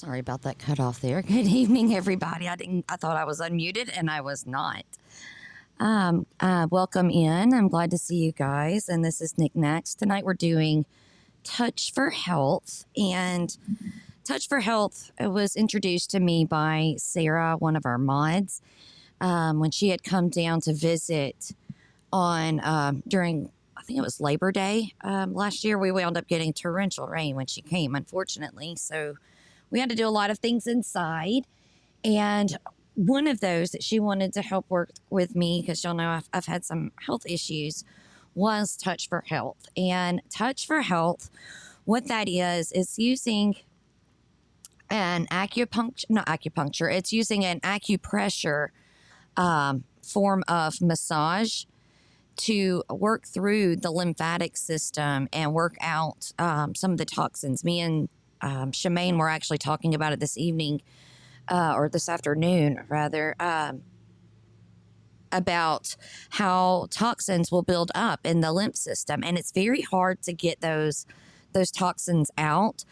Sorry about that cut off there. Good evening, everybody. I didn't. I thought I was unmuted, and I was not. Um, uh, welcome in. I'm glad to see you guys. And this is Nick Nax. Tonight we're doing Touch for Health, and Touch for Health was introduced to me by Sarah, one of our mods, um, when she had come down to visit on um, during I think it was Labor Day um, last year. We wound up getting torrential rain when she came, unfortunately. So we had to do a lot of things inside. And one of those that she wanted to help work with me, because y'all know I've, I've had some health issues, was Touch for Health. And Touch for Health, what that is, is using an acupuncture, not acupuncture, it's using an acupressure um, form of massage to work through the lymphatic system and work out um, some of the toxins. Me and um, Shemaine were actually talking about it this evening uh, or this afternoon, rather, um, about how toxins will build up in the lymph system, and it's very hard to get those those toxins out.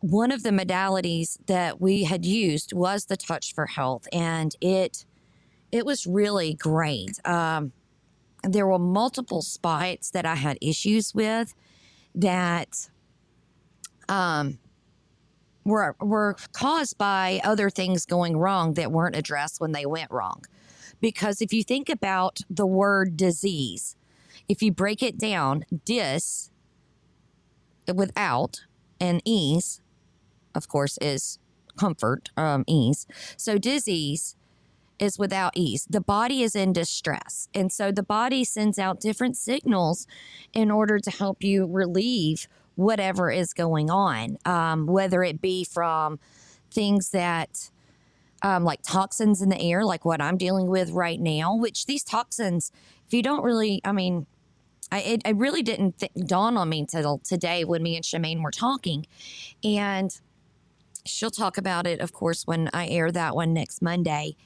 One of the modalities that we had used was the Touch for Health, and it it was really great. Um, there were multiple spots that I had issues with that um, were were caused by other things going wrong that weren't addressed when they went wrong. Because if you think about the word disease, if you break it down, dis without and ease, of course, is comfort, um, ease. So disease is without ease. The body is in distress. And so the body sends out different signals in order to help you relieve whatever is going on, um, whether it be from things that, um, like toxins in the air, like what I'm dealing with right now, which these toxins, if you don't really, I mean, I, it, really didn't th- dawn on me until today when me and Shemaine were talking. And she'll talk about it, of course, when I air that one next Monday.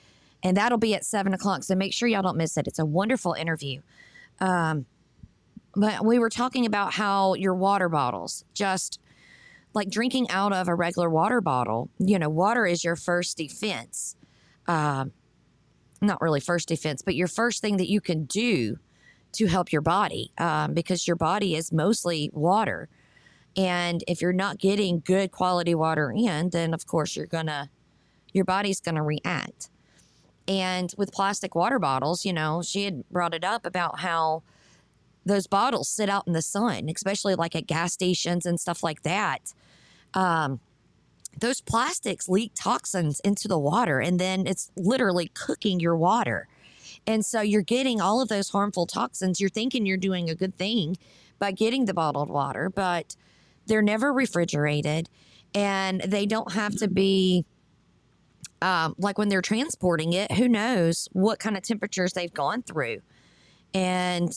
And that'll be at seven o'clock. So make sure y'all don't miss it. It's a wonderful interview. Um, but we were talking about how your water bottles just like drinking out of a regular water bottle you know water is your first defense. Uh, not really first defense but your first thing that you can do to help your body um, because your body is mostly water. And if you're not getting good quality water in then of course you're gonna your body's gonna react. And with plastic water bottles you know she had brought it up about how those bottles sit out in the sun, especially like at gas stations and stuff like that. Um, those plastics leak toxins into the water, and then it's literally cooking your water. And so you're getting all of those harmful toxins. You're thinking you're doing a good thing by getting the bottled water, but they're never refrigerated and they don't have to be um, like when they're transporting it, who knows what kind of temperatures they've gone through. And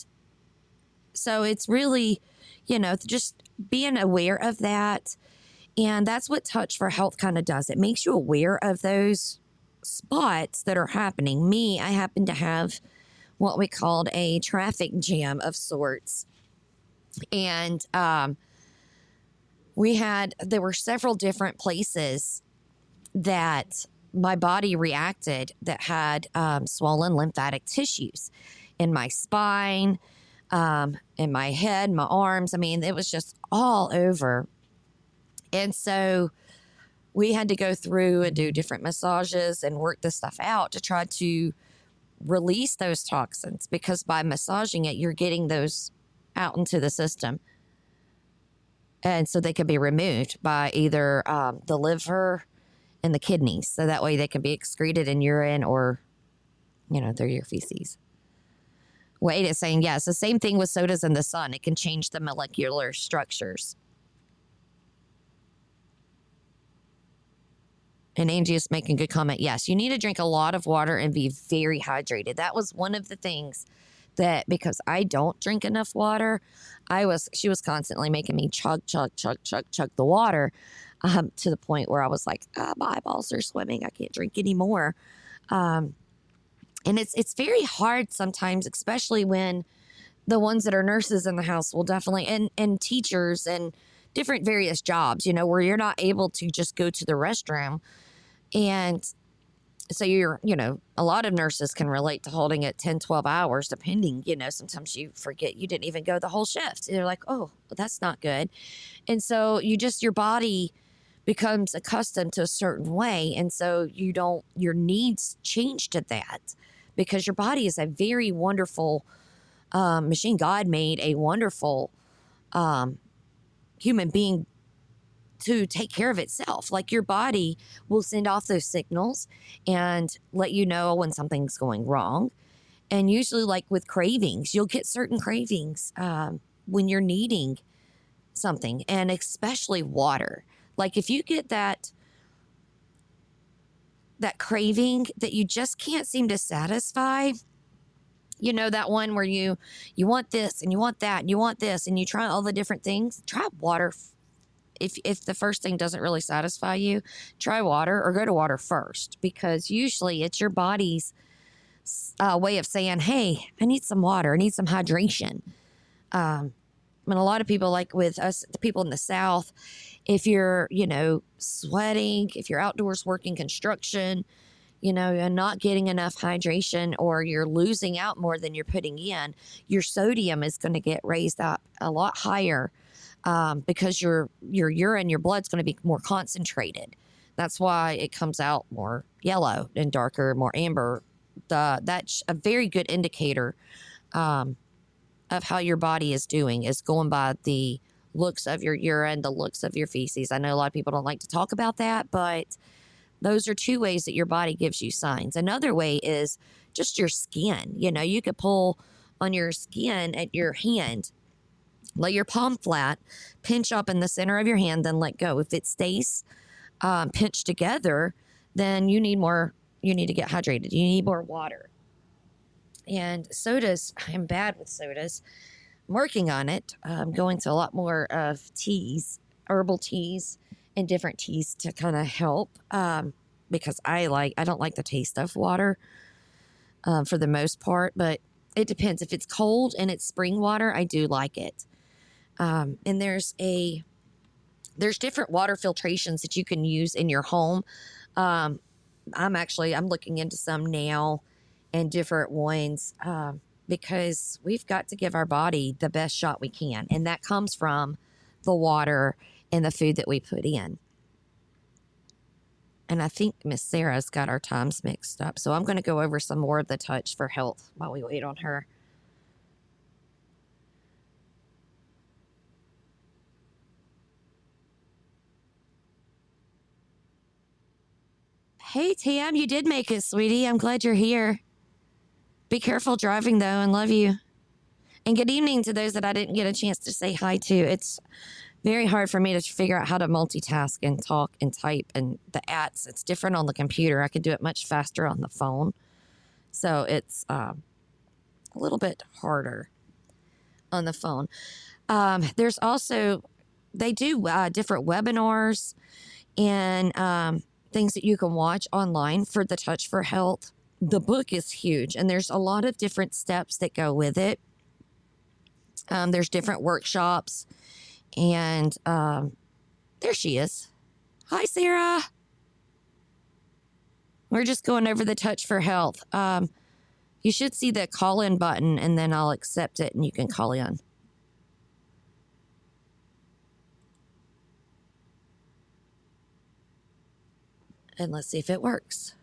so it's really, you know, just being aware of that. And that's what Touch for Health kind of does. It makes you aware of those spots that are happening. Me, I happen to have what we called a traffic jam of sorts. And um, we had, there were several different places that my body reacted that had um, swollen lymphatic tissues in my spine, um, in my head, my arms. I mean, it was just all over. And so we had to go through and do different massages and work this stuff out to try to release those toxins because by massaging it, you're getting those out into the system. And so they can be removed by either um, the liver and the kidneys. So that way they can be excreted in urine or, you know, through your feces. Wade is saying, yes, the same thing with sodas in the sun. It can change the molecular structures. And Angie is making a good comment. Yes, you need to drink a lot of water and be very hydrated. That was one of the things that because I don't drink enough water, I was she was constantly making me chug, chug, chug, chug, chug the water um, to the point where I was like, ah, my eyeballs are swimming. I can't drink anymore. Um, and it's it's very hard sometimes, especially when the ones that are nurses in the house will definitely and and teachers and different various jobs, you know, where you're not able to just go to the restroom. And so you're, you know, a lot of nurses can relate to holding it 10, 12 hours, depending, you know, sometimes you forget you didn't even go the whole shift. You're like, oh, that's not good. And so you just, your body becomes accustomed to a certain way. And so you don't, your needs change to that because your body is a very wonderful um, machine. God made a wonderful um, human being to take care of itself. Like your body will send off those signals and let you know when something's going wrong. And usually, like with cravings, you'll get certain cravings um, when you're needing something, and especially water. Like if you get that that craving that you just can't seem to satisfy, you know that one where you you want this and you want that and you want this and you try all the different things. Try water if if the first thing doesn't really satisfy you, try water or go to water first because usually it's your body's uh, way of saying, "Hey, I need some water. I need some hydration." Um, and a lot of people, like with us, the people in the South, if you're, you know, sweating, if you're outdoors working construction, you know, and not getting enough hydration or you're losing out more than you're putting in, your sodium is going to get raised up a lot higher um, because your your urine, your blood's going to be more concentrated. That's why it comes out more yellow and darker, more amber. The that's a very good indicator um, of how your body is doing is going by the looks of your urine, the looks of your feces. I know a lot of people don't like to talk about that, but those are two ways that your body gives you signs. Another way is just your skin. You know, you could pull on your skin at your hand Lay your palm flat, pinch up in the center of your hand, then let go. If it stays um, pinched together, then you need more, you need to get hydrated. You need more water. And sodas, I'm bad with sodas. I'm working on it. I'm going to a lot more of teas, herbal teas, and different teas to kind of help um, because I like, I don't like the taste of water um, for the most part, but it depends. If it's cold and it's spring water, I do like it. Um, and there's a there's different water filtrations that you can use in your home. Um, I'm actually I'm looking into some now and different ones um, because we've got to give our body the best shot we can, and that comes from the water and the food that we put in. And I think Miss Sarah's got our times mixed up, so I'm going to go over some more of the touch for health while we wait on her. Hey, Tam, you did make it, sweetie. I'm glad you're here. Be careful driving, though, and love you. And good evening to those that I didn't get a chance to say hi to. It's very hard for me to figure out how to multitask and talk and type and the ads. It's different on the computer. I could do it much faster on the phone. So it's uh, a little bit harder on the phone. Um, there's also, they do uh, different webinars and um, things that you can watch online for the Touch for Health. The book is huge, and there's a lot of different steps that go with it. Um, there's different workshops, and um, there she is. Hi, Sarah. We're just going over the Touch for Health. Um, you should see the call in button, and then I'll accept it, and you can call in. and let's see if it works.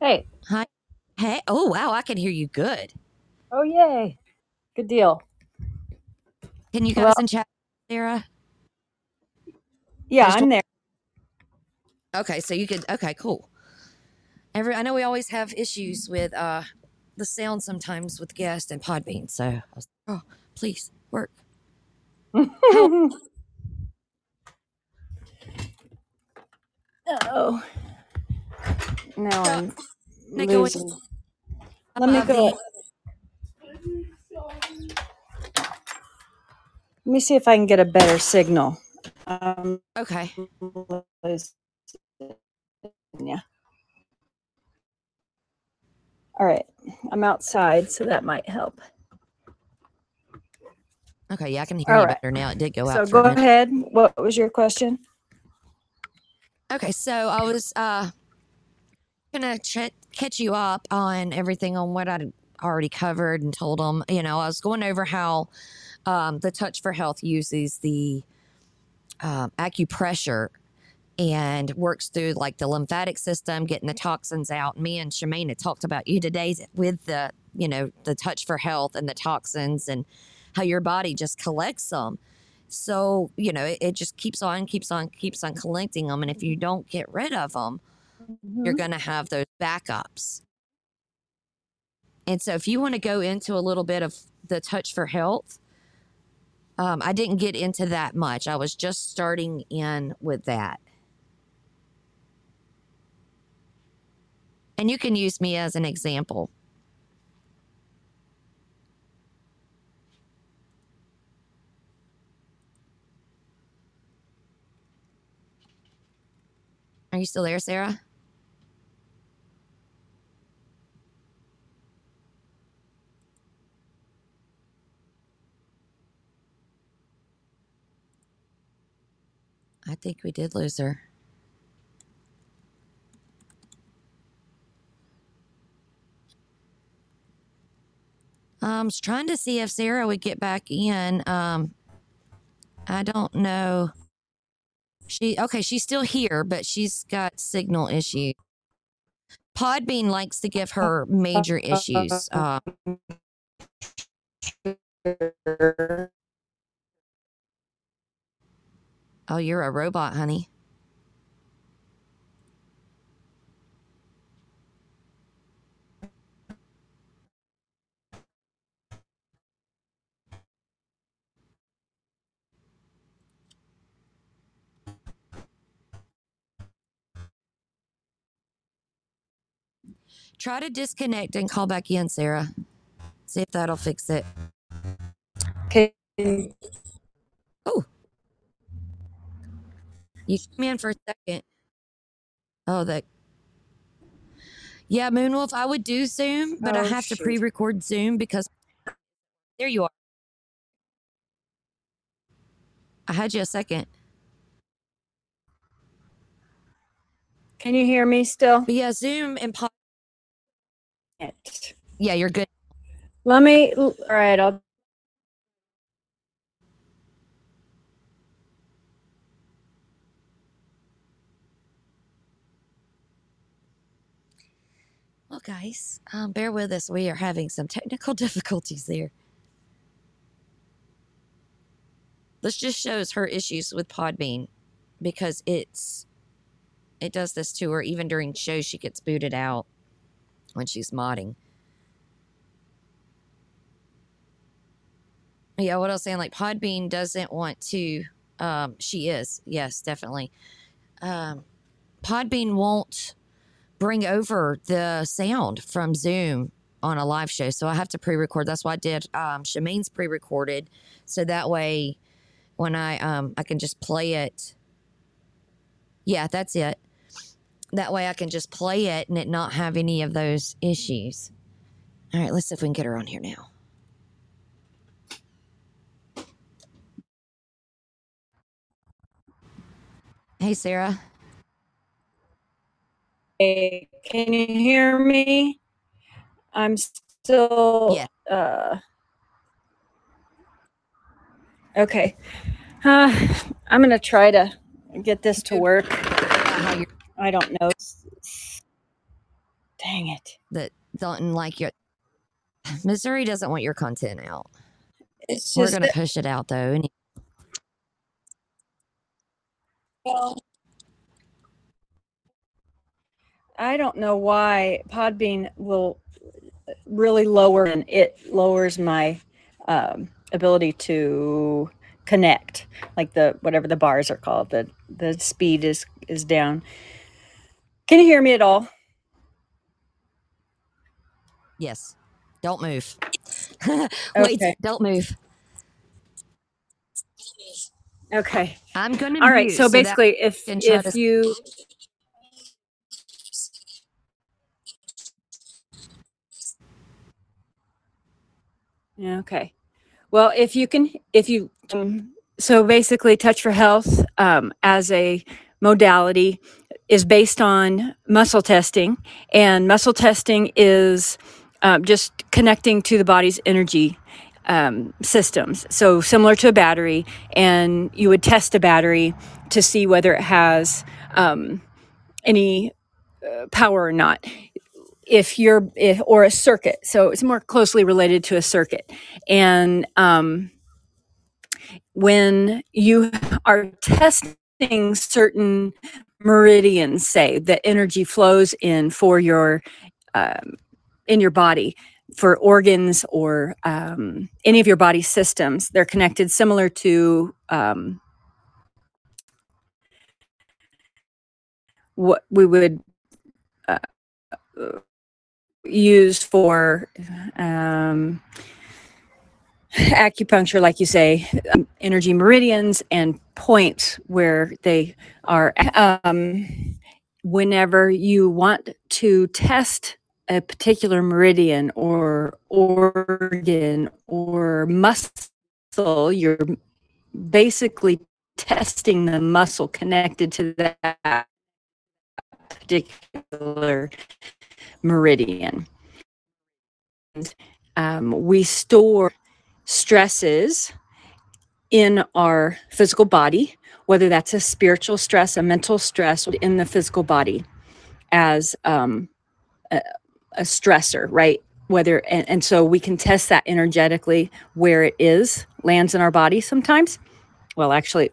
Hey. Hi. Hey. Oh, wow. I can hear you good. Oh, yay. Good deal. Can you guys well, in chat, Sarah? Yeah, I'm there. Okay, so you could. Okay, cool. Every I know we always have issues with uh the sound sometimes with guests and Podbean. So I was, like, oh, please work. Uh oh. Now I'm losing. Let me go. Let me see if I can get a better signal. Um, okay. Yeah. All right. I'm outside, so that might help. Okay, yeah, I can hear All you right. better now. It did go So out for go a minute. ahead. What was your question? Okay, so I was uh gonna ch- catch you up on everything on what I'd already covered and told them. You know, I was going over how um, the Touch for Health uses the um, acupressure and works through like the lymphatic system, getting the toxins out. Me and Shemaine talked about you today with the, you know, the Touch for Health and the toxins and how your body just collects them. So, you know, it, it just keeps on, keeps on, keeps on collecting them. And if you don't get rid of them, you're Mm-hmm. going to have those backups. And so, if you want to go into a little bit of the touch for health, um, I didn't get into that much. I was just starting in with that. And you can use me as an example. Are you still there, Sarah? I think we did lose her. Um, I was trying to see if Sarah would get back in. Um, I don't know. She okay, she's still here, but she's got signal issues. Podbean likes to give her major issues. Uh, oh, you're a robot, honey. Try to disconnect and call back in, Sarah. See if that'll fix it. Okay. Oh. You come in for a second. Oh, that. Yeah, Moonwolf, I would do Zoom, but I Oh, have to pre record Zoom because. There you are. I had you a second. Can you hear me still? But yeah, Zoom and pod. Yeah, you're good. Let me. All right. I'll. Well, guys, um, bear with us. We are having some technical difficulties there. This just shows her issues with Podbean because it's it does this to her even during shows. She gets booted out when she's modding. Yeah, what I was saying, like Podbean doesn't want to. Um, she is, yes, definitely. Um, Podbean won't bring over the sound from Zoom on a live show. So I have to pre-record. That's why I did um Shameen's pre-recorded. So that way when I um I can just play it. Yeah, that's it. That way I can just play it and it not have any of those issues. All right, let's see if we can get her on here now. Hey Sarah. Hey, Can you hear me? I'm still. Yeah. Uh, okay. Uh, I'm gonna try to get this to work. I don't know. Dang it. that don't like your Missouri doesn't want your content out. It's We're gonna push it out though. Well, I don't know why Podbean will really lower and it lowers my um, ability to connect, like the whatever the bars are called. The the speed is is down. Can you hear me at all? yes, don't move. Wait, Okay. don't move. Okay. I'm gonna. All right. So basically, if if you okay. Well, if you can, if you, um, so basically, Touch for Health um, as a modality is based on muscle testing, and muscle testing is um, just connecting to the body's energy um, systems. So, similar to a battery, and you would test a battery to see whether it has um, any uh, power or not if you're if, or a circuit. So it's more closely related to a circuit. And um, when you are testing certain meridians say that energy flows in for your um, in your body for organs or um, any of your body systems they're connected similar to um, what we would uh, use for um, acupuncture, like you say, um, energy meridians and points where they are. Um, whenever you want to test a particular meridian or organ or muscle, you're basically testing the muscle connected to that particular meridian. Um, we store stresses in our physical body, whether that's a spiritual stress, a mental stress in the physical body as um, a, a stressor, right? Whether and, and so we can test that energetically where it is, lands in our body sometimes. Well, actually,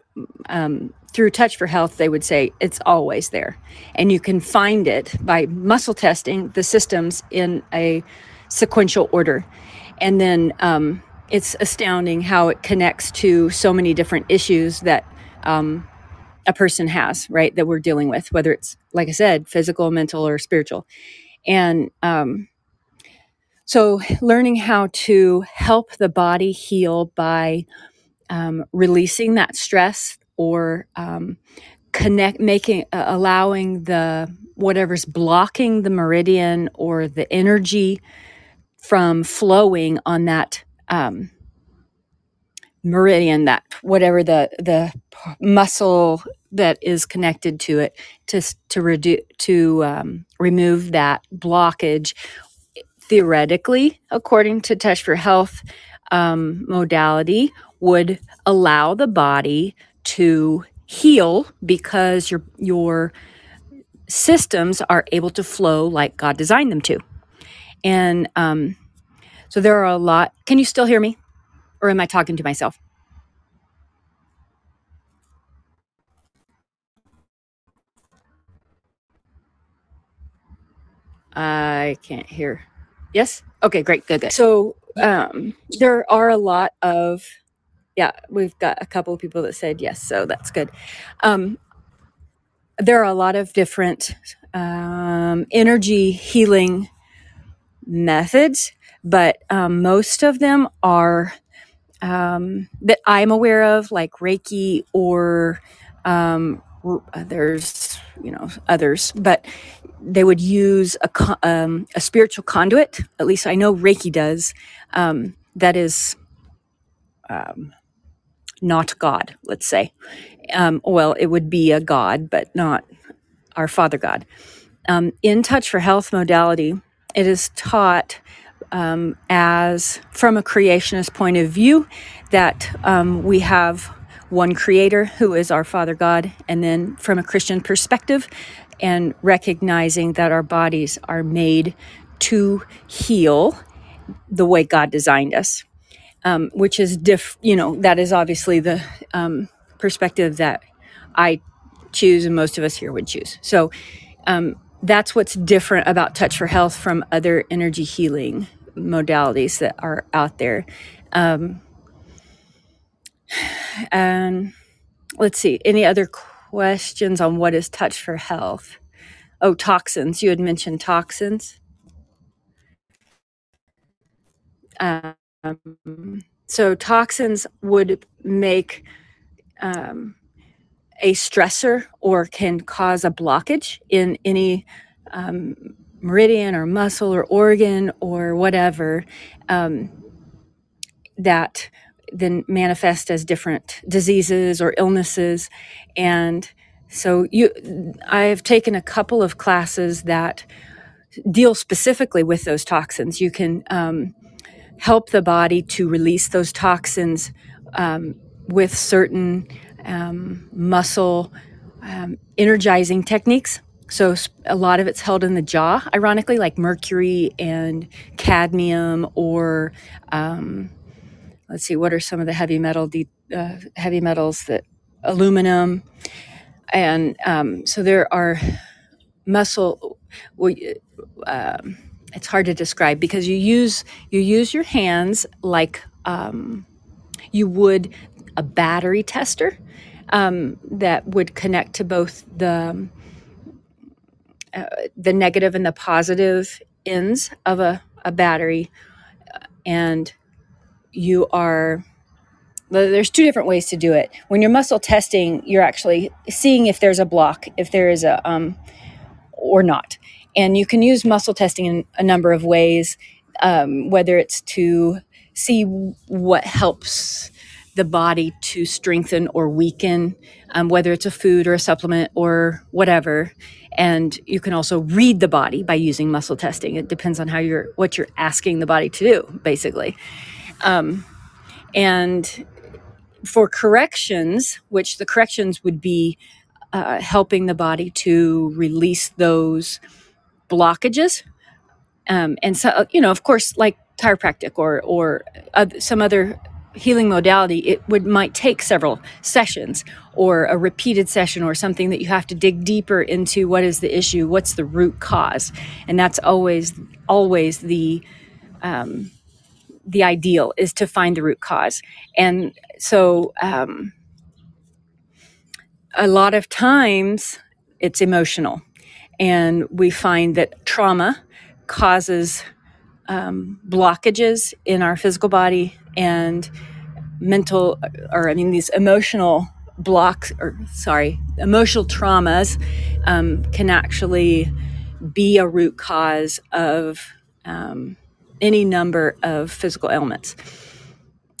um, through Touch for Health, they would say it's always there. And you can find it by muscle testing the systems in a sequential order. And then um, it's astounding how it connects to so many different issues that um, a person has, right? That we're dealing with, whether it's, like I said, physical, mental, or spiritual. And um, so learning how to help the body heal by um, releasing that stress or um, connect making uh, allowing the whatever's blocking the meridian or the energy from flowing on that um, meridian that whatever the the muscle that is connected to it to to reduce to um, remove that blockage theoretically according to touch for health um, modality would allow the body to heal because your your systems are able to flow like God designed them to. And um, so there are a lot. Can you still hear me, or am I talking to myself? I can't hear. Yes. Okay. Great. Good. Good. So um, there are a lot of yeah, we've got a couple of people that said yes, so that's good. Um, there are a lot of different um, energy healing methods, but um, most of them are um, that I'm aware of, like Reiki or um, there's you know others, but they would use a um, a spiritual conduit. At least I know Reiki does. That is um, not God, let's say. Um, well, it would be a God, but not our Father God. Um, in Touch for Health modality, it is taught um, as from a creationist point of view that um, we have one creator who is our Father God, and then from a Christian perspective, and recognizing that our bodies are made to heal the way God designed us um, which is diff. You know, that is obviously the um, perspective that I choose, and most of us here would choose. So um, that's what's different about Touch for Health from other energy healing modalities that are out there. Um, and let's see, any other questions on what is Touch for Health? Oh, toxins. You had mentioned toxins. Um, um, so toxins would make um, a stressor or can cause a blockage in any um, meridian or muscle or organ or whatever um, that then manifest as different diseases or illnesses. And so you, I've taken a couple of classes that deal specifically with those toxins. You can um, help the body to release those toxins um, with certain um, muscle um, energizing techniques. So a lot of it's held in the jaw, ironically, like mercury and cadmium, or um, let's see, what are some of the heavy metal de- uh, heavy metals that aluminum, and um, so there are muscle. Well, um, it's hard to describe because you use you use your hands like um, you would a battery tester um, that would connect to both the uh, the negative and the positive ends of a, a battery and you are there's two different ways to do it. When you're muscle testing you're actually seeing if there's a block if there is a um, or not and you can use muscle testing in a number of ways um, whether it's to see what helps the body to strengthen or weaken, um, whether it's a food or a supplement or whatever. And you can also read the body by using muscle testing. It depends on how you're what you're asking the body to do, basically. Um, and for corrections, which the corrections would be uh, helping the body to release those blockages. Um, and so, you know, of course, like chiropractic or or some other healing modality, it would might take several sessions or a repeated session or something that you have to dig deeper into what is the issue, what's the root cause, and that's always always the um, the ideal is to find the root cause, and so um, a lot of times it's emotional, and we find that trauma causes um, blockages in our physical body and mental or i mean these emotional blocks or sorry emotional traumas um, can actually be a root cause of um, any number of physical ailments.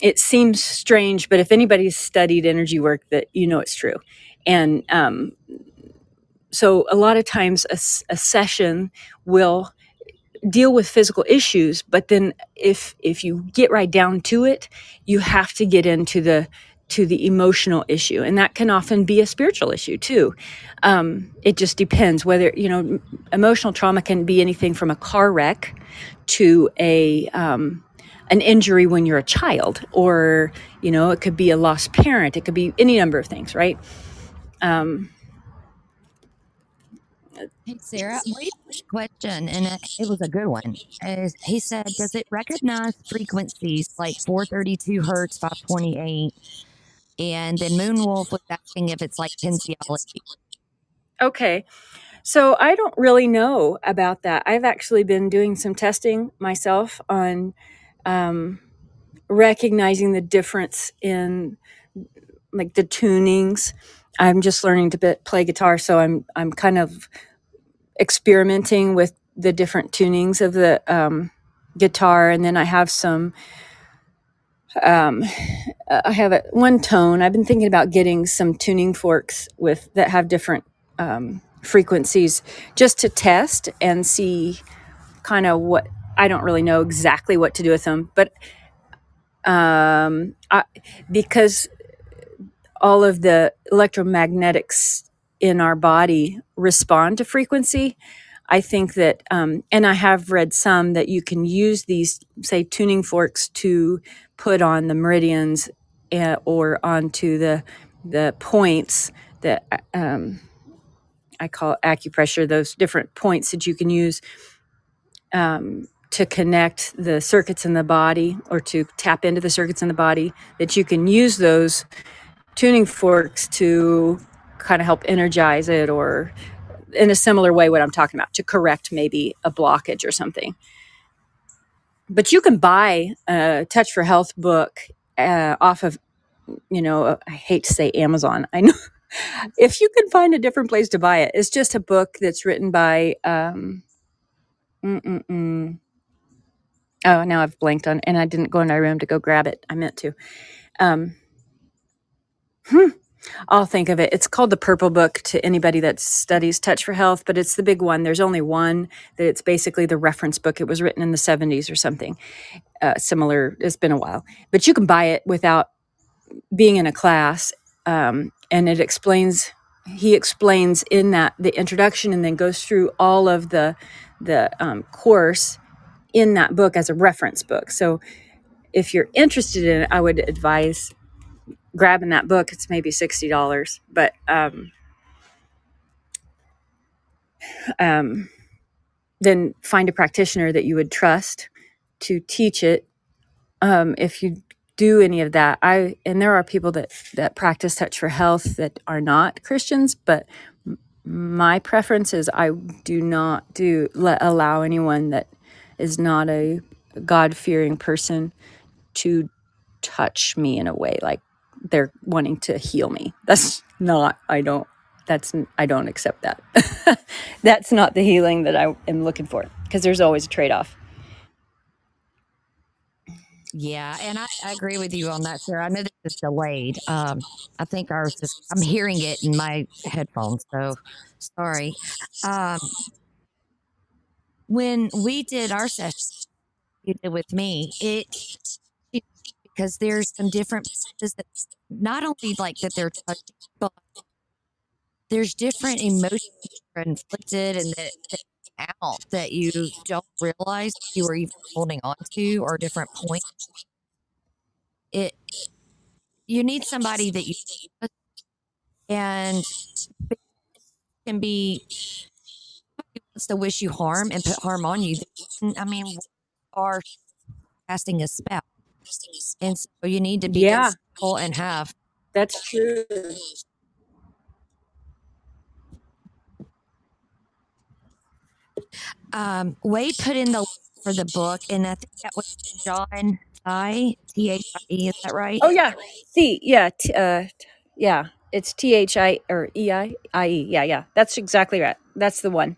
It seems strange but if anybody's studied energy work that you know it's true. And um, so a lot of times a, a session will deal with physical issues but then if if you get right down to it you have to get into the to the emotional issue and that can often be a spiritual issue too. Um, it just depends whether you know emotional trauma can be anything from a car wreck to a um, an injury when you're a child or you know it could be a lost parent it could be any number of things right? Um, Hey, Sarah, we had a question, and it, it was a good one. Uh, he said, Does it recognize frequencies like 432 hertz, 528? And then Moonwolf was asking if it's like kinesiology. Okay. So I don't really know about that. I've actually been doing some testing myself on um, recognizing the difference in like the tunings. I'm just learning to play guitar, so I'm I'm kind of experimenting with the different tunings of the um, guitar, and then I have some. Um, I have a, one tone. I've been thinking about getting some tuning forks with that have different um, frequencies, just to test and see kind of what. I don't really know exactly what to do with them, but um, I, because all of the electromagnetics in our body respond to frequency. I think that, um, and I have read some that you can use these, say, tuning forks to put on the meridians uh, or onto the the points that um, I call acupressure. Those different points that you can use um, to connect the circuits in the body or to tap into the circuits in the body. That you can use those tuning forks to kind of help energize it or in a similar way what I'm talking about to correct maybe a blockage or something. But you can buy a Touch for Health book uh, off of, you know, I hate to say Amazon. I know if you can find a different place to buy it, it's just a book that's written by, um, oh, now I've blanked on, and I didn't go in my room to go grab it. I meant to. Um, hmm, I'll think of it. It's called the Purple Book to anybody that studies Touch for Health, but it's the big one. There's only one that it's basically the reference book. It was written in the 70s or something uh, similar. It's been a while, but you can buy it without being in a class, um, and it explains. He explains in that the introduction, and then goes through all of the the um, course in that book as a reference book. So if you're interested in it, I would advise grabbing that book. It's maybe sixty dollars, but um, um, then find a practitioner that you would trust to teach it. Um, if you do any of that, I and there are people that that practice touch for health that are not Christians, but my preference is I do not do let, allow anyone that is not a God fearing person to touch me in a way like they're wanting to heal me. That's not, I don't, that's, I don't accept that. that's not the healing that I am looking for because there's always a trade off. Yeah, and I, I, agree with you on that, Sarah. I know this is delayed. Um, I think ours is, I'm hearing it in my headphones, so sorry. Um, when we did our session you did with me, it because there's some different that not only like that they're touching, but there's different emotions that are inflicted and that, that out that you don't realize you are even holding on to or different points. It you need somebody that you and can be wants to wish you harm and put harm on you. I mean, are casting a spell, and so you need to be Yeah, careful and half. that's true. Um, Wade put in the for the book, and I think that was John I T H I E. Is that right? Oh yeah, C. Yeah, t- uh, t- yeah. It's T H I or E I I E. Yeah, yeah. That's exactly right. That's the one.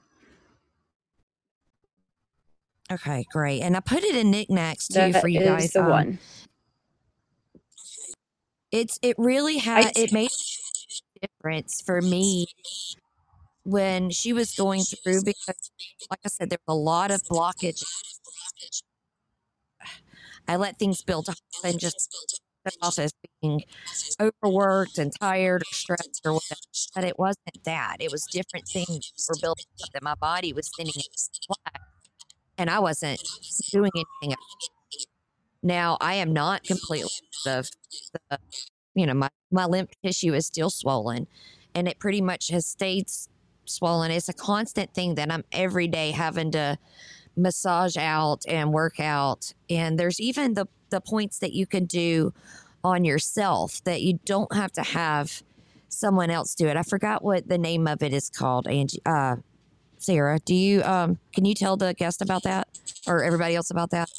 Okay, great. And I put it in knickknacks too That for you is guys. the Um, one. it's it really I had it made a difference for me when she was going through because, like I said, there was a lot of blockage. I let things build up and just set off as being overworked and tired or stressed or whatever. But it wasn't that. It was different things were building up that my body was sending it flag, and I wasn't doing anything. else. Now I am not completely of the, you know, my my lymph tissue is still swollen, and it pretty much has stayed swollen. It's a constant thing that I'm every day having to massage out and work out. And there's even the the points that you can do on yourself that you don't have to have someone else do it. I forgot what the name of it is called, Angie. Uh, Sarah, do you um can you tell the guest about that or everybody else about that?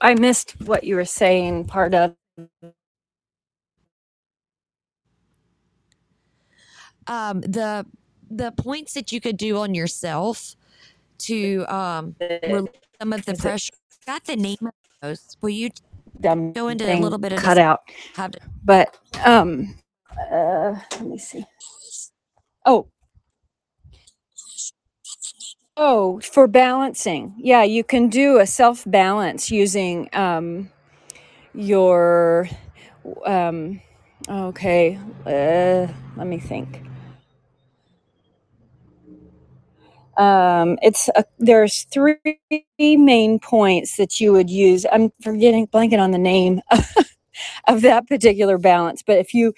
I missed what you were saying. Part of Um, the the points that you could do on yourself to um relieve some of the pressure. Got the name of those? Will you dumb go into a thing little bit of cut out. How to, But um, uh, let me see. Oh, oh, for balancing. Yeah, you can do a self balance using um your um. Okay, uh, let me think. Um, it's a, there's three main points that you would use. I'm forgetting blanking on the name of that particular balance, but if you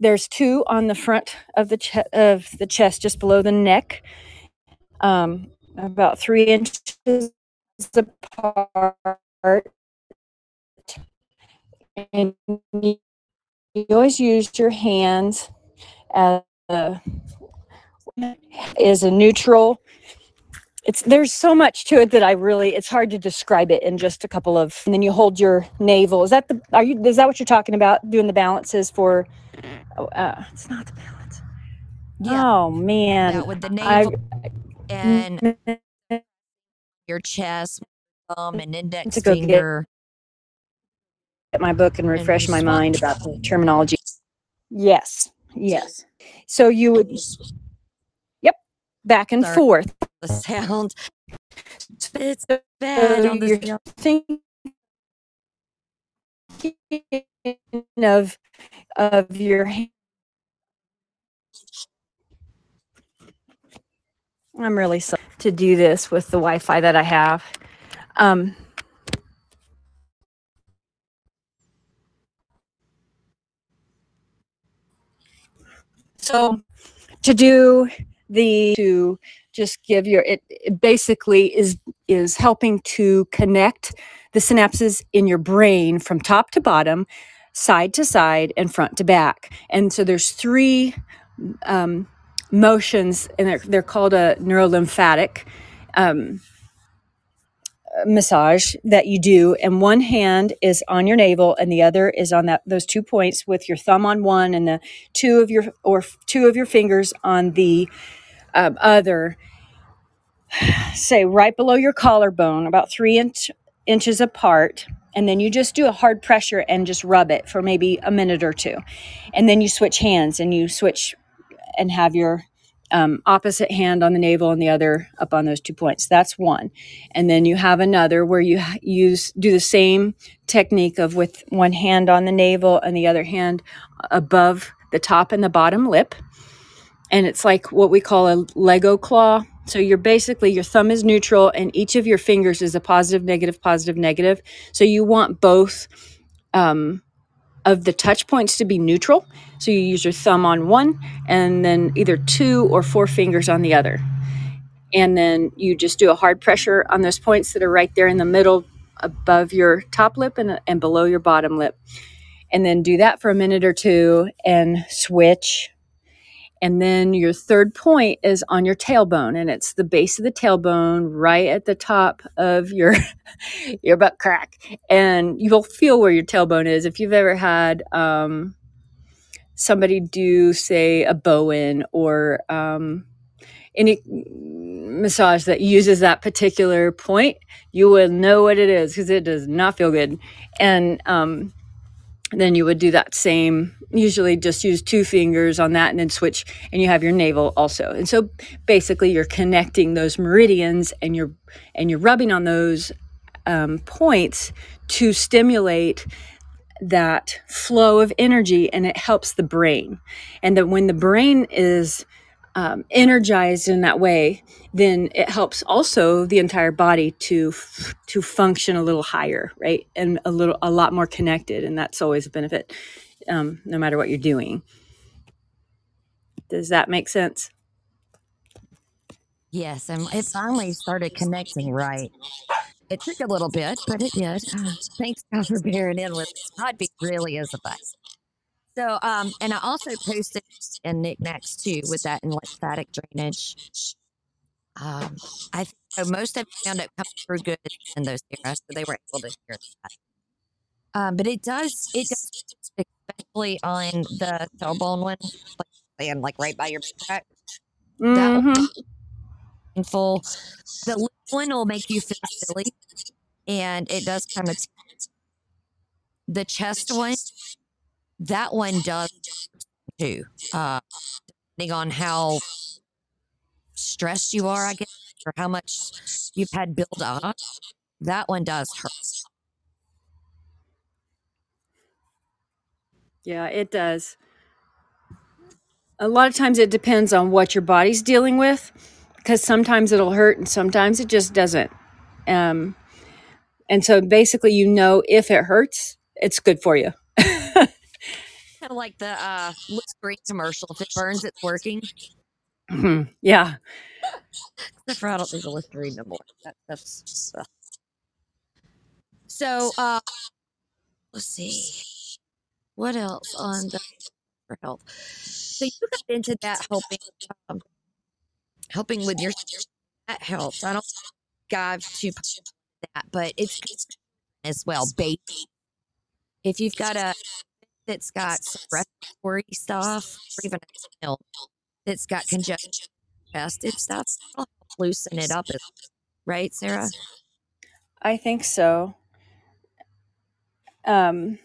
there's two on the front of the che- of the chest, just below the neck, um, about three inches apart, and you always use your hands as a, is a neutral it's there's so much to it that I really it's hard to describe it in just a couple of and then you hold your navel. Is that the are you is that what you're talking about? Doing the balances for oh, uh it's not the balance. Yeah, Oh man, that with the I navel and your chest, thumb, and index go get- finger. get my book and refresh my swap. mind about the terminology. Yes, yes. So you would, back and Sorry. forth. The sound. It's So bad on the you're sound. thinking of of your. hand. I'm really sorry to do this with the Wi-Fi that I have. Um, so to do the to just give your it, it basically is is helping to connect the synapses in your brain from top to bottom side to side and front to back. And so there's three um, motions and they're, they're called a neurolymphatic um, massage that you do and one hand is on your navel and the other is on that those two points with your thumb on one and the two of your or two of your fingers on the um, other say right below your collarbone about three inch, inches apart and then you just do a hard pressure and just rub it for maybe a minute or two. And then you switch hands and you switch and have your um, opposite hand on the navel and the other up on those two points. That's one. And then you have another where you use do the same technique of with one hand on the navel and the other hand above the top and the bottom lip. And it's like what we call a lego claw. So you're basically your thumb is neutral and each of your fingers is a positive negative positive negative. So you want both um, of the touch points to be neutral so you use your thumb on one and then either two or four fingers on the other. And then you just do a hard pressure on those points that are right there in the middle above your top lip and, and below your bottom lip. And then do that for a minute or two and switch. And then your third point is on your tailbone and it's the base of the tailbone right at the top of your your butt crack. And you'll feel where your tailbone is. If you've ever had um, somebody do say a bowen or um, any massage that uses that particular point you will know what it is because it does not feel good. And um, then you would do that same usually just use two fingers on that and then switch and you have your navel also. And so basically you're connecting those meridians and you're and you're rubbing on those um, points to stimulate that flow of energy and it helps the brain. And that when the brain is um, energized in that way then it helps also the entire body to to function a little higher right? And a little a lot more connected. And that's always a benefit um, no matter what you're doing. Does that make sense? Yes, and it finally started connecting right. It took a little bit, but it did. Thanks God for bearing in with us. Podbean really is a bus. So, um, and I also posted in knickknacks too with that in lymphatic drainage. Um, I so most of it wound up coming through good in those areas, so they were able to hear that. Um, but it does, it does, especially on the tailbone one, like, and like right by your back. That one-. Painful. The one will make you feel silly, and it does kind of. the chest one, that one does too. Uh, depending on how stressed you are, I guess, or how much you've had build up, that one does hurt. yeah it does a lot of times it depends on what your body's dealing with because sometimes it'll hurt and sometimes it just doesn't um, and so basically you know if it hurts it's good for you Kind of like the uh, Listerine commercial. If it burns, it's working. Mhm. yeah Except for I don't think the Listerine no more. That, ugh. so. Uh, let's see. What else on the for health? So you got into that helping, um, helping with your that helps. I don't dive too that, but it's as well. Baby, if you've got a that's got respiratory stuff, or even a milk, that's got congestion and stuff, loosen it up, right, Sarah? I think so. Um,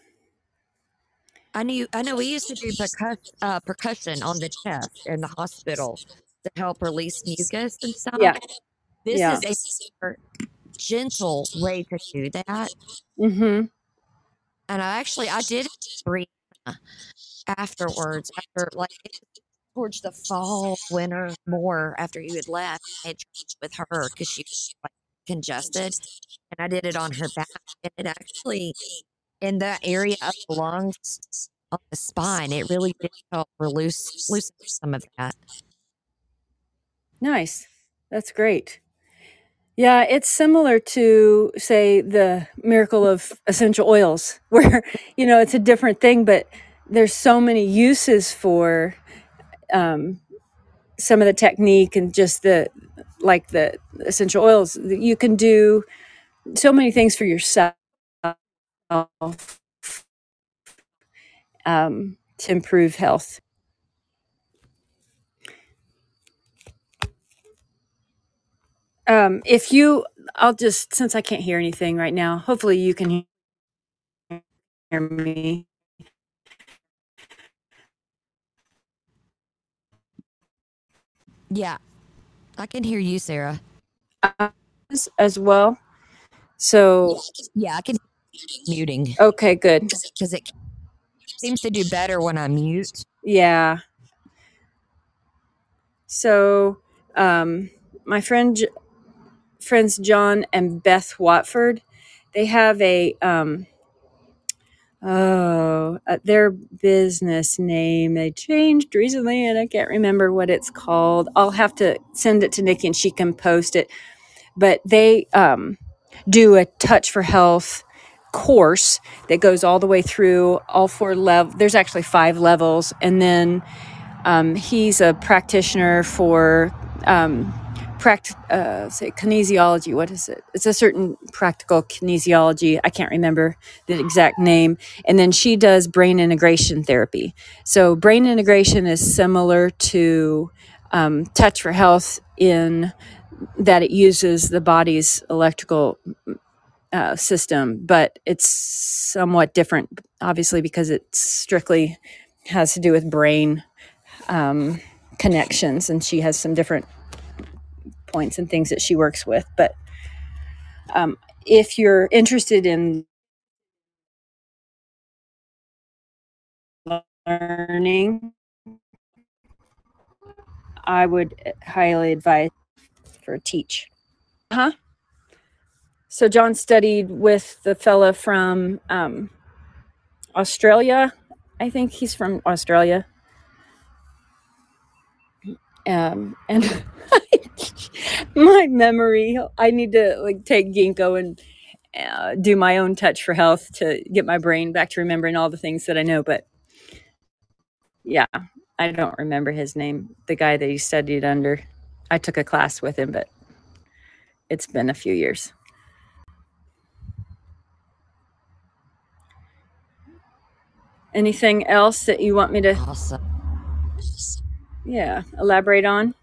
I knew. I know. We used to do percuss, uh, percussion on the chest in the hospital to help release mucus and stuff. yeah, This yeah. is a more gentle way to do that. Mm-hmm. And I actually I did breathe afterwards after like towards the fall winter more after you had left I with her because she was like congested and I did it on her back and it actually in that area of the lungs on the spine it really did help release loosen some of that. Nice. That's great. Yeah, it's similar to, say, the miracle of essential oils, where, you know, it's a different thing, but there's so many uses for um, some of the technique and just the, like the essential oils. You can do so many things for yourself um, to improve health. Um, if you, I'll just, since I can't hear anything right now, hopefully you can hear me. Yeah, I can hear you, Sarah. as, as well. So, Yeah, I can muting okay, good. because it seems to do better when I mute. Yeah. So, um, my friend, J- friends John and Beth Watford, they have a, um, oh, uh, their business name they changed recently, and I can't remember what it's called. I'll have to send it to Nikki, and she can post it. But they um, do a Touch for Health course that goes all the way through all four levels. There's actually five levels, and then um, he's a practitioner for um, uh, say kinesiology. What is it? It's a certain practical kinesiology. I can't remember the exact name. And then she does brain integration therapy. So brain integration is similar to um, Touch for Health in that it uses the body's electrical uh, system, but it's somewhat different, obviously, because it strictly has to do with brain um, connections, and she has some different points and things that she works with. But um, if you're interested in learning, I would highly advise for teach. Huh? So John studied with the fella from um, Australia. I think he's from Australia. Um, and my memory, I need to like take ginkgo and uh, do my own touch for health to get my brain back to remembering all the things that I know. But yeah, I don't remember his name. The guy that he studied under. I took a class with him, but it's been a few years. Anything else that you want me to, Awesome. Yeah, elaborate on?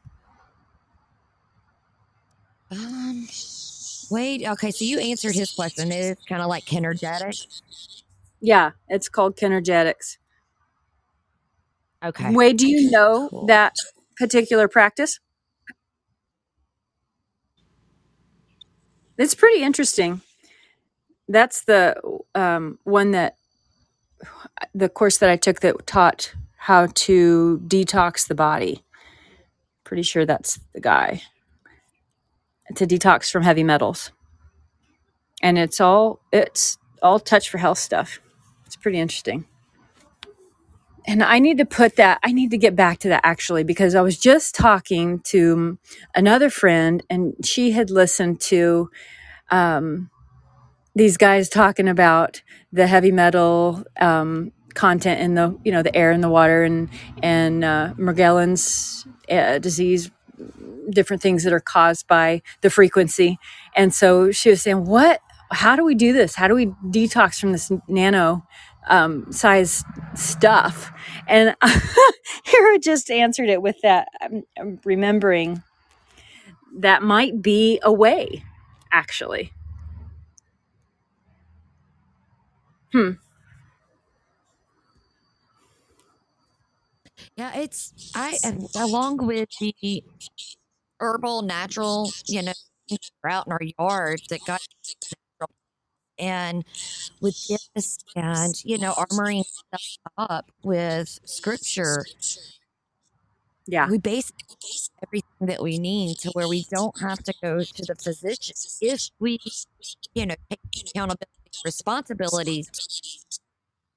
Um, wait. Okay, so you answered his question. It is kind of like kinergetics. Yeah, it's called kinergetics. Okay. Wade, do you know Cool. that particular practice? It's pretty interesting. That's the um, one that the course that I took that taught how to detox the body. Pretty sure that's the guy to detox from heavy metals, and it's all it's all touch for health stuff. It's pretty interesting. And I need to put that, I need to get back to that actually, because I was just talking to another friend and she had listened to um, these guys talking about the heavy metal um, content in the, you know, the air and the water and, and uh, uh, disease, different things that are caused by the frequency. And so she was saying, what, how do we do this? How do we detox from this nano um, size stuff? And Hera just answered it with that. I'm, I'm remembering that might be a way, actually. Hmm. Yeah, it's I along with the herbal natural, you know, out in our yard that got and with this and you know armoring stuff up with scripture Yeah. we base everything that we need to where we don't have to go to the physician if we you know take accountability responsibility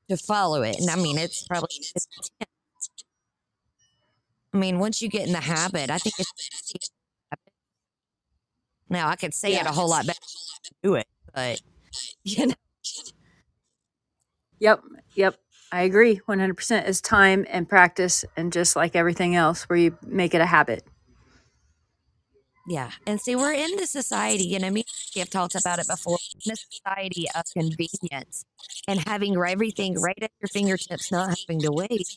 to follow it and i mean it's probably it's, i mean once you get in the habit i think it's now i could say it a whole lot better do it but you know Yep. Yep. I agree 100% is time and practice and just like everything else where you make it a habit. Yeah. And see, we're in the society, you know, me and have talked about it before, in a society of convenience and having everything right at your fingertips, not having to wait.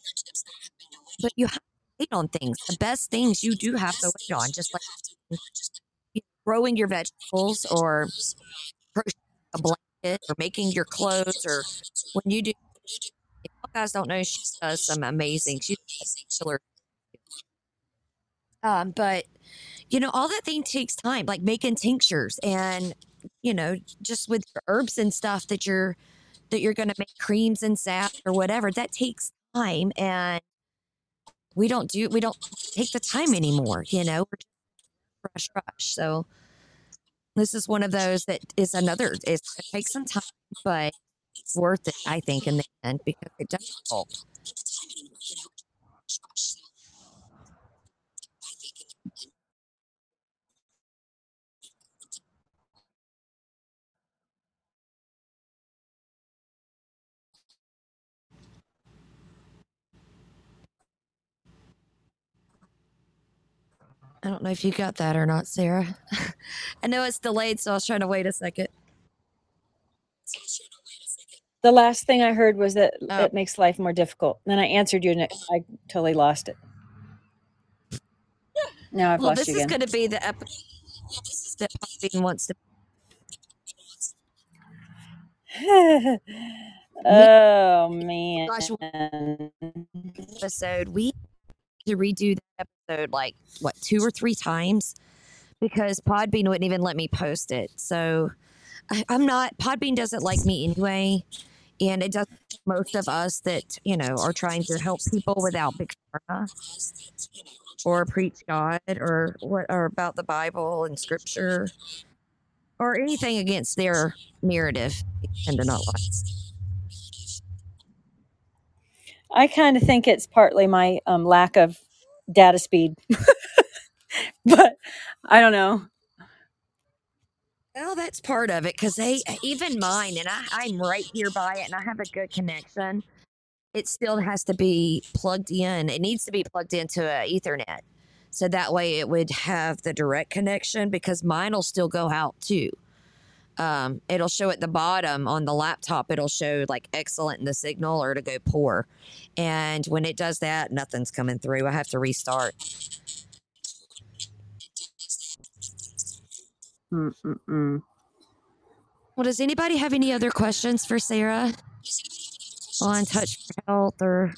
But you have wait on things. The best things you do have to wait on, just like growing your vegetables or a blanket or making your clothes or when you do. If you guys don't know, she does some amazing. She's killer. Um, but you know, all that thing takes time, like making tinctures and you know, just with your herbs and stuff that you're that you're gonna make creams and sap or whatever, that takes time and we don't do we don't take the time anymore, you know. Rush rush. So this is one of those that is another it takes some time, but it's worth it, I think, in the end because it does help. I don't know if you got that or not, Sarah. I know it's delayed, so I was trying to wait a second. The last thing I heard was that Oh. it makes life more difficult. Then I answered you and it, I totally lost it. Now I've Well, lost this is going to be the episode that wants to. oh man. Gosh, episode. We to redo the episode like what two or three times because Podbean wouldn't even let me post it. So I, I'm not. Podbean doesn't like me anyway, and it does most of us that you know are trying to help people without big pharma or preach God or what or about the Bible and Scripture or anything against their narrative. Tend to not like. I kind of think it's partly my um, lack of data speed, but I don't know. Well, that's part of it because they even mine, and I, I'm right here by it, and I have a good connection. It still has to be plugged in. It needs to be plugged into a Ethernet, so that way it would have the direct connection. Because mine will still go out too. Um, it'll show at the bottom on the laptop. It'll show like excellent in the signal or to go poor, and when it does that, nothing's coming through. I have to restart. Mm-mm-mm. Well, does anybody have any other questions for Sarah on touch health or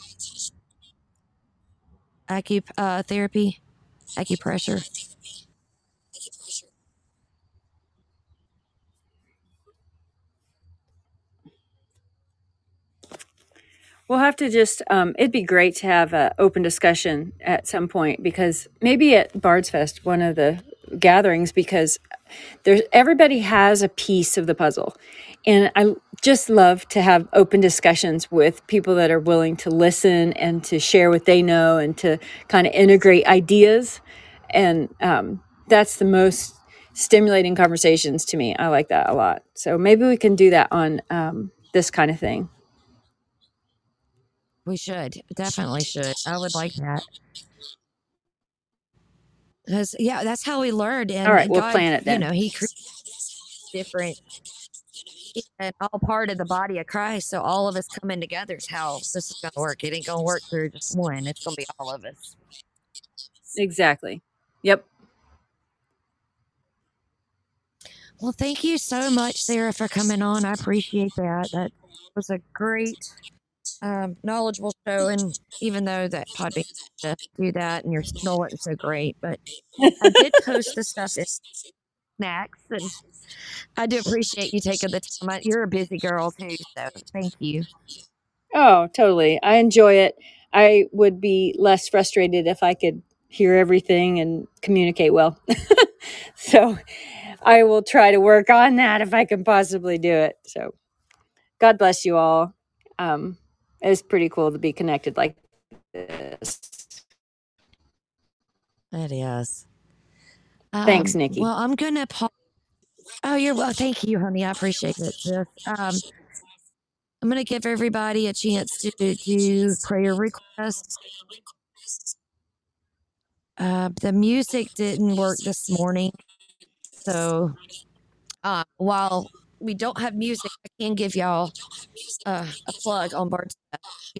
acup uh, therapy, acupressure? We'll have to just, um, it'd be great to have an open discussion at some point because maybe at Bard's Fest, one of the gatherings, because there's everybody has a piece of the puzzle. And I just love to have open discussions with people that are willing to listen and to share what they know and to kind of integrate ideas. And um, that's the most stimulating conversations to me. I like that a lot. So maybe we can do that on um, this kind of thing. We should definitely should. I would like that. Because yeah, that's how we learned. And All right, we'll plan it then. You know, He created different and all part of the body of Christ. So all of us coming together is how this is going to work. It ain't going to work through just one. It's going to be all of us. Exactly. Yep. Well, thank you so much, Sarah, for coming on. I appreciate that. That was a great, um, knowledgeable show. And even though that Podbean do that and your signal wasn't so great, but I did post the stuff in snacks, and I do appreciate you taking the time. You're a busy girl too, so thank you. Oh, totally. I enjoy it. I would be less frustrated if I could hear everything and communicate well. so I will try to work on that if I can possibly do it. So God bless you all. Um, it's pretty cool to be connected like this. It is. Thanks, Um, Nikki. Well, I'm gonna. Pa- oh, you're well. Thank you, honey. I appreciate it. Um, I'm gonna give everybody a chance to do prayer requests. Uh, the music didn't work this morning, so uh, while we don't have music, I can give y'all uh, a plug on Bard's.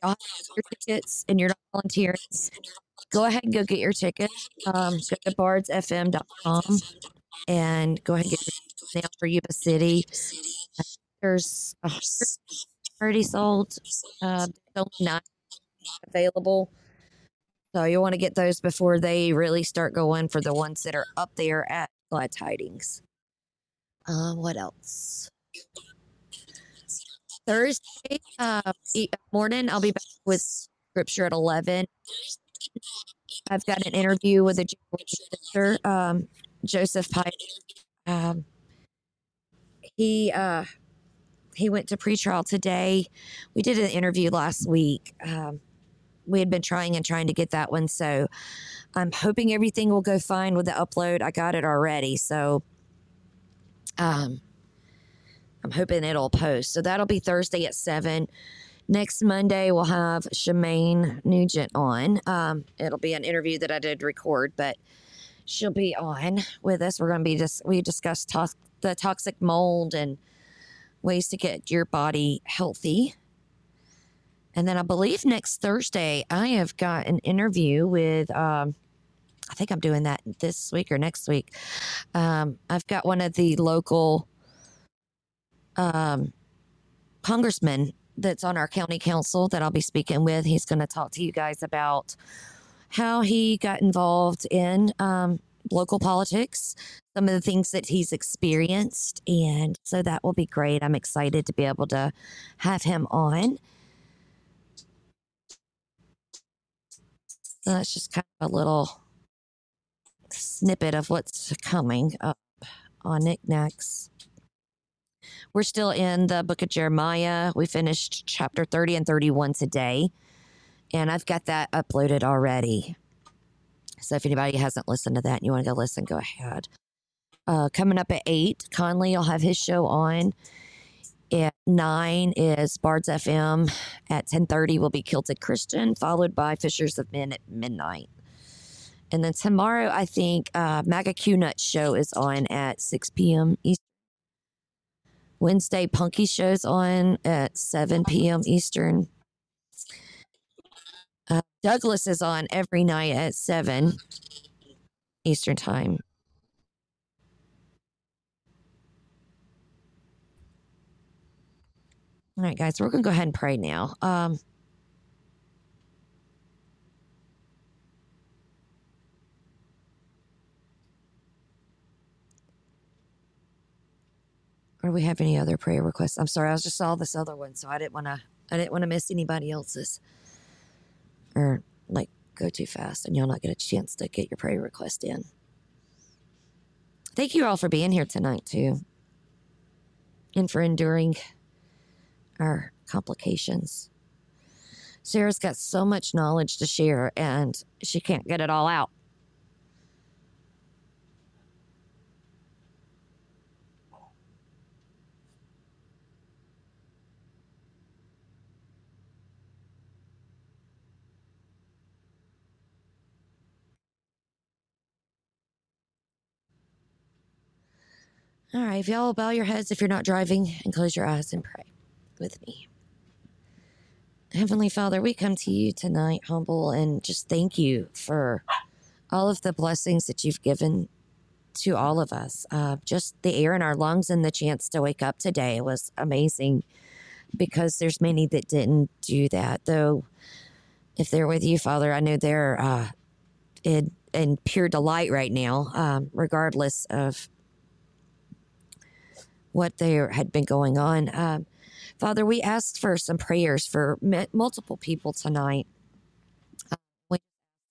Y'all have your tickets and you're not volunteering. Go ahead and go get your tickets. Um, go to bardsfm.com and go ahead and get your now for Yuba City. There's a already sold. Uh, only nine available. So you'll want to get those before they really start going for the ones that are up there at Glad Tidings. Um, what else? Thursday uh, morning, I'll be back with scripture at 11. I've got an interview with a sister, um, Joseph Pike. Um, he uh, he went to pretrial today. We did an interview last week. Um, we had been trying and trying to get that one, so I'm hoping everything will go fine with the upload. I got it already, so um, I'm hoping it'll post. So that'll be Thursday at seven. Next Monday we'll have Shemaine Nugent on. Um, it'll be an interview that I did record, but she'll be on with us. We're going to be just we discussed tos- the toxic mold and ways to get your body healthy. And then I believe next Thursday I have got an interview with. Um, I think I'm doing that this week or next week. Um, I've got one of the local um, congressmen that's on our county council that I'll be speaking with. He's going to talk to you guys about how he got involved in um, local politics, some of the things that he's experienced. And so that will be great. I'm excited to be able to have him on. So that's just kind of a little snippet of what's coming up on Knickknacks. We're still in the book of Jeremiah. We finished chapter 30 and 31 today, and I've got that uploaded already. So if anybody hasn't listened to that and you want to go listen, go ahead. Uh, coming up at 8, Conley will have his show on. At 9 is Bards FM. At 10.30 will be Kilted Christian, followed by Fishers of Men at midnight. And then tomorrow, I think uh, Maga Q Nut show is on at 6 p.m. Eastern. Wednesday, Punky show's on at 7 p.m. Eastern. Uh, Douglas is on every night at 7 Eastern Time. All right, guys, we're going to go ahead and pray now. Um, we have any other prayer requests? I'm sorry, I just saw this other one, so I didn't want to. I didn't want to miss anybody else's, or like go too fast, and y'all not get a chance to get your prayer request in. Thank you all for being here tonight too, and for enduring our complications. Sarah's got so much knowledge to share, and she can't get it all out. All right, if y'all bow your heads if you're not driving and close your eyes and pray with me. Heavenly Father, we come to you tonight humble and just thank you for all of the blessings that you've given to all of us. Uh, just the air in our lungs and the chance to wake up today was amazing because there's many that didn't do that. Though, if they're with you, Father, I know they're uh, in, in pure delight right now, um, regardless of what there had been going on. Um, Father, we asked for some prayers for multiple people tonight. Uh,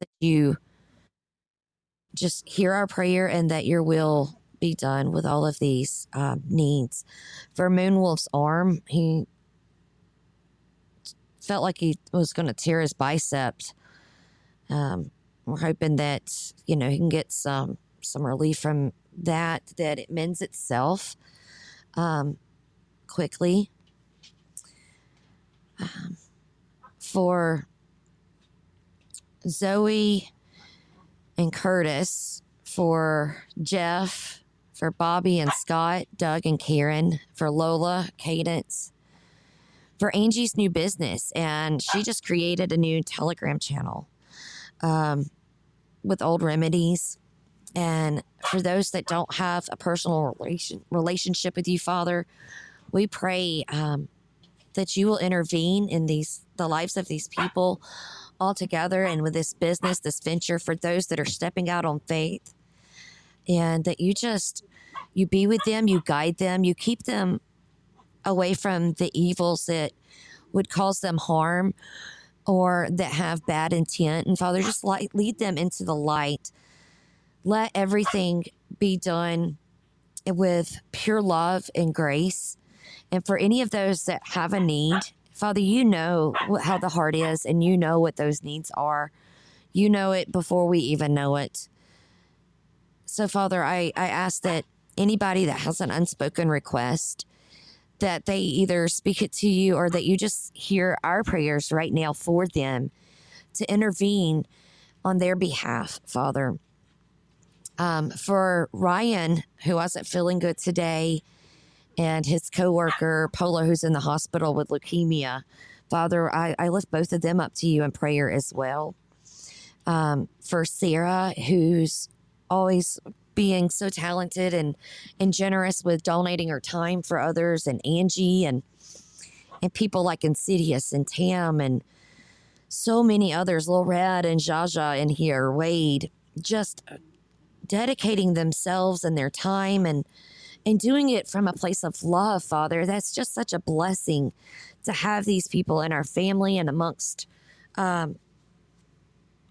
that you just hear our prayer and that your will be done with all of these um, needs. For Moonwolf's arm, he felt like he was going to tear his biceps. Um, we're hoping that you know he can get some some relief from that. That it mends itself um, quickly. Um, for Zoe and Curtis, for Jeff, for Bobby and Scott, Doug and Karen, for Lola, Cadence, for Angie's new business. And she just created a new Telegram channel um, with old remedies. And for those that don't have a personal relation, relationship with you, Father, we pray um, that you will intervene in these the lives of these people all together and with this business, this venture for those that are stepping out on faith. And that you just you be with them, you guide them, you keep them away from the evils that would cause them harm or that have bad intent. And Father, just light, lead them into the light let everything be done with pure love and grace. And for any of those that have a need, Father, you know how the heart is and you know what those needs are. You know it before we even know it. So, Father, I, I ask that anybody that has an unspoken request, that they either speak it to you or that you just hear our prayers right now for them to intervene on their behalf, Father. Um, for Ryan, who wasn't feeling good today, and his coworker Polo, who's in the hospital with leukemia, Father, I, I lift both of them up to you in prayer as well. Um, for Sarah, who's always being so talented and and generous with donating her time for others, and Angie and and people like Insidious and Tam and so many others, Lil Red and Jaja in here, Wade, just dedicating themselves and their time and and doing it from a place of love, Father. That's just such a blessing to have these people in our family and amongst um,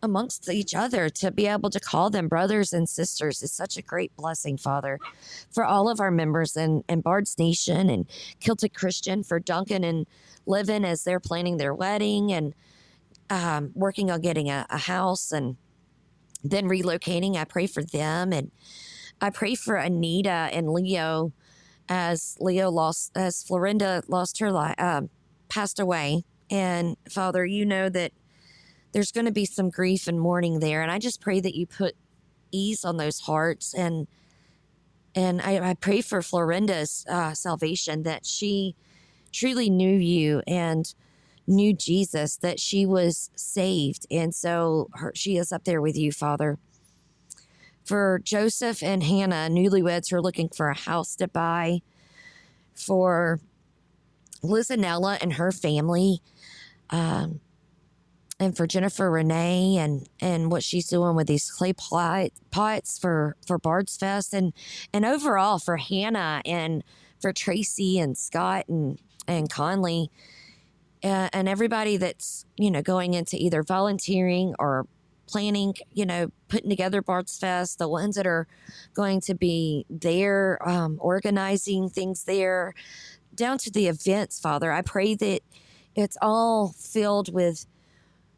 amongst each other to be able to call them brothers and sisters is such a great blessing, Father, for all of our members and and Bard's Nation and Kilted Christian for Duncan and Livin as they're planning their wedding and um, working on getting a, a house and then relocating. I pray for them and I pray for Anita and Leo as Leo lost, as Florinda lost her life, uh, passed away. And Father, you know that there's going to be some grief and mourning there. And I just pray that you put ease on those hearts. And, and I, I pray for Florinda's uh, salvation that she truly knew you and knew Jesus, that she was saved. And so her, she is up there with you, Father. For Joseph and Hannah, newlyweds who are looking for a house to buy. For Lizanella and her family. Um, and for Jennifer Renee and and what she's doing with these clay pot, pots for for Bard's Fest and and overall for Hannah and for Tracy and Scott and and Conley uh, and everybody that's you know going into either volunteering or planning you know putting together Bard's Fest the ones that are going to be there um, organizing things there. Down to the events father i pray that it's all filled with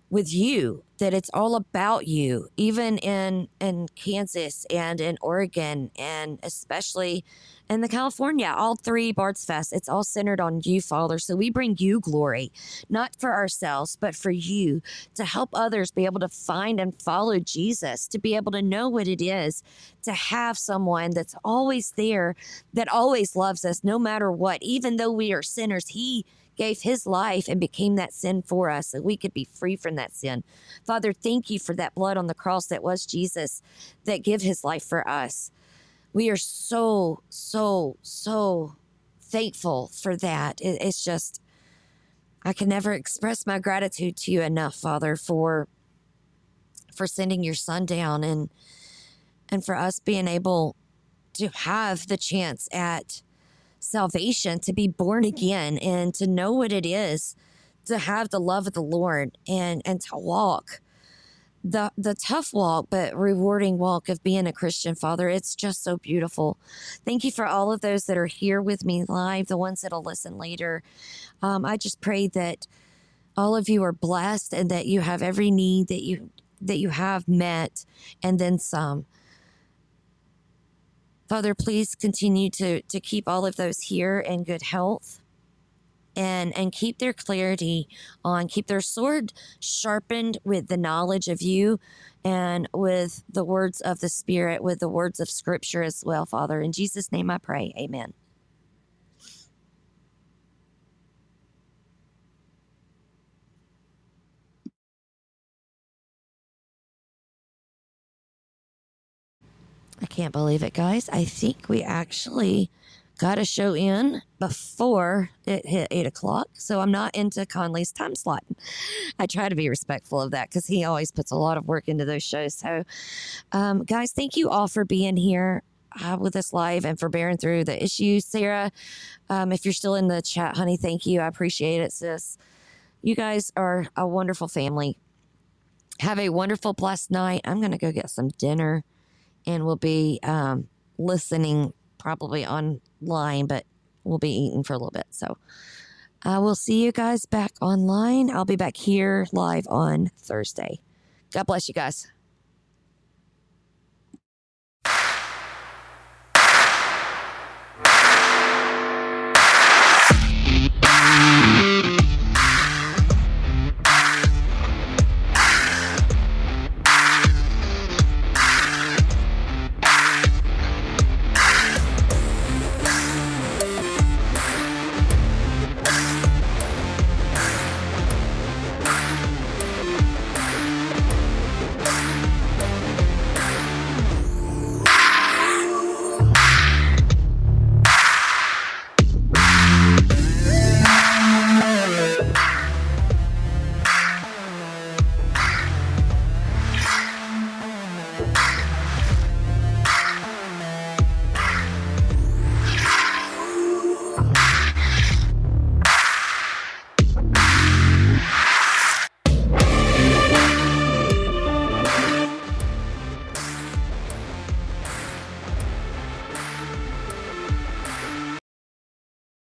with you that it's all about you even in in Kansas and in Oregon and especially in the California all three Bards Fest. It's all centered on you father. So we bring you glory not for ourselves but for you to help others be able to find and follow Jesus to be able to know what it is to have someone that's always there that always loves us no matter what. Even though we are sinners he gave his life and became that sin for us so we could be free from that sin. Father, thank you for that blood on the cross that was Jesus that gave his life for us. We are so, so, so thankful for that. It, it's just, I can never express my gratitude to you enough, Father, for for sending your son down and and for us being able to have the chance at salvation, to be born again, and to know what it is to have the love of the Lord and and to walk the the tough walk but rewarding walk of being a Christian father. It's just so beautiful. Thank you for all of those that are here with me live, the ones that'll listen later. Um, I just pray that all of you are blessed and that you have every need that you that you have met and then some. Father, please continue to, to keep all of those here in good health and and keep their clarity on keep their sword sharpened with the knowledge of you and with the words of the spirit with the words of scripture as well father. In jesus name i pray. Amen I can't believe it, guys. I think we actually got a show in before it hit eight o'clock. So I'm not into Conley's time slot. I try to be respectful of that because he always puts a lot of work into those shows. So, um, guys, thank you all for being here. Uh, with us live and for bearing through the issues. Sarah, um, if you're still in the chat, honey, thank you. I appreciate it, sis. You guys are a wonderful family. Have a wonderful, blessed night. I'm going to go get some dinner and we'll be um, listening probably online, but we'll be eating for a little bit. So I will see you guys back online. I'll be back here live on Thursday. God bless you guys.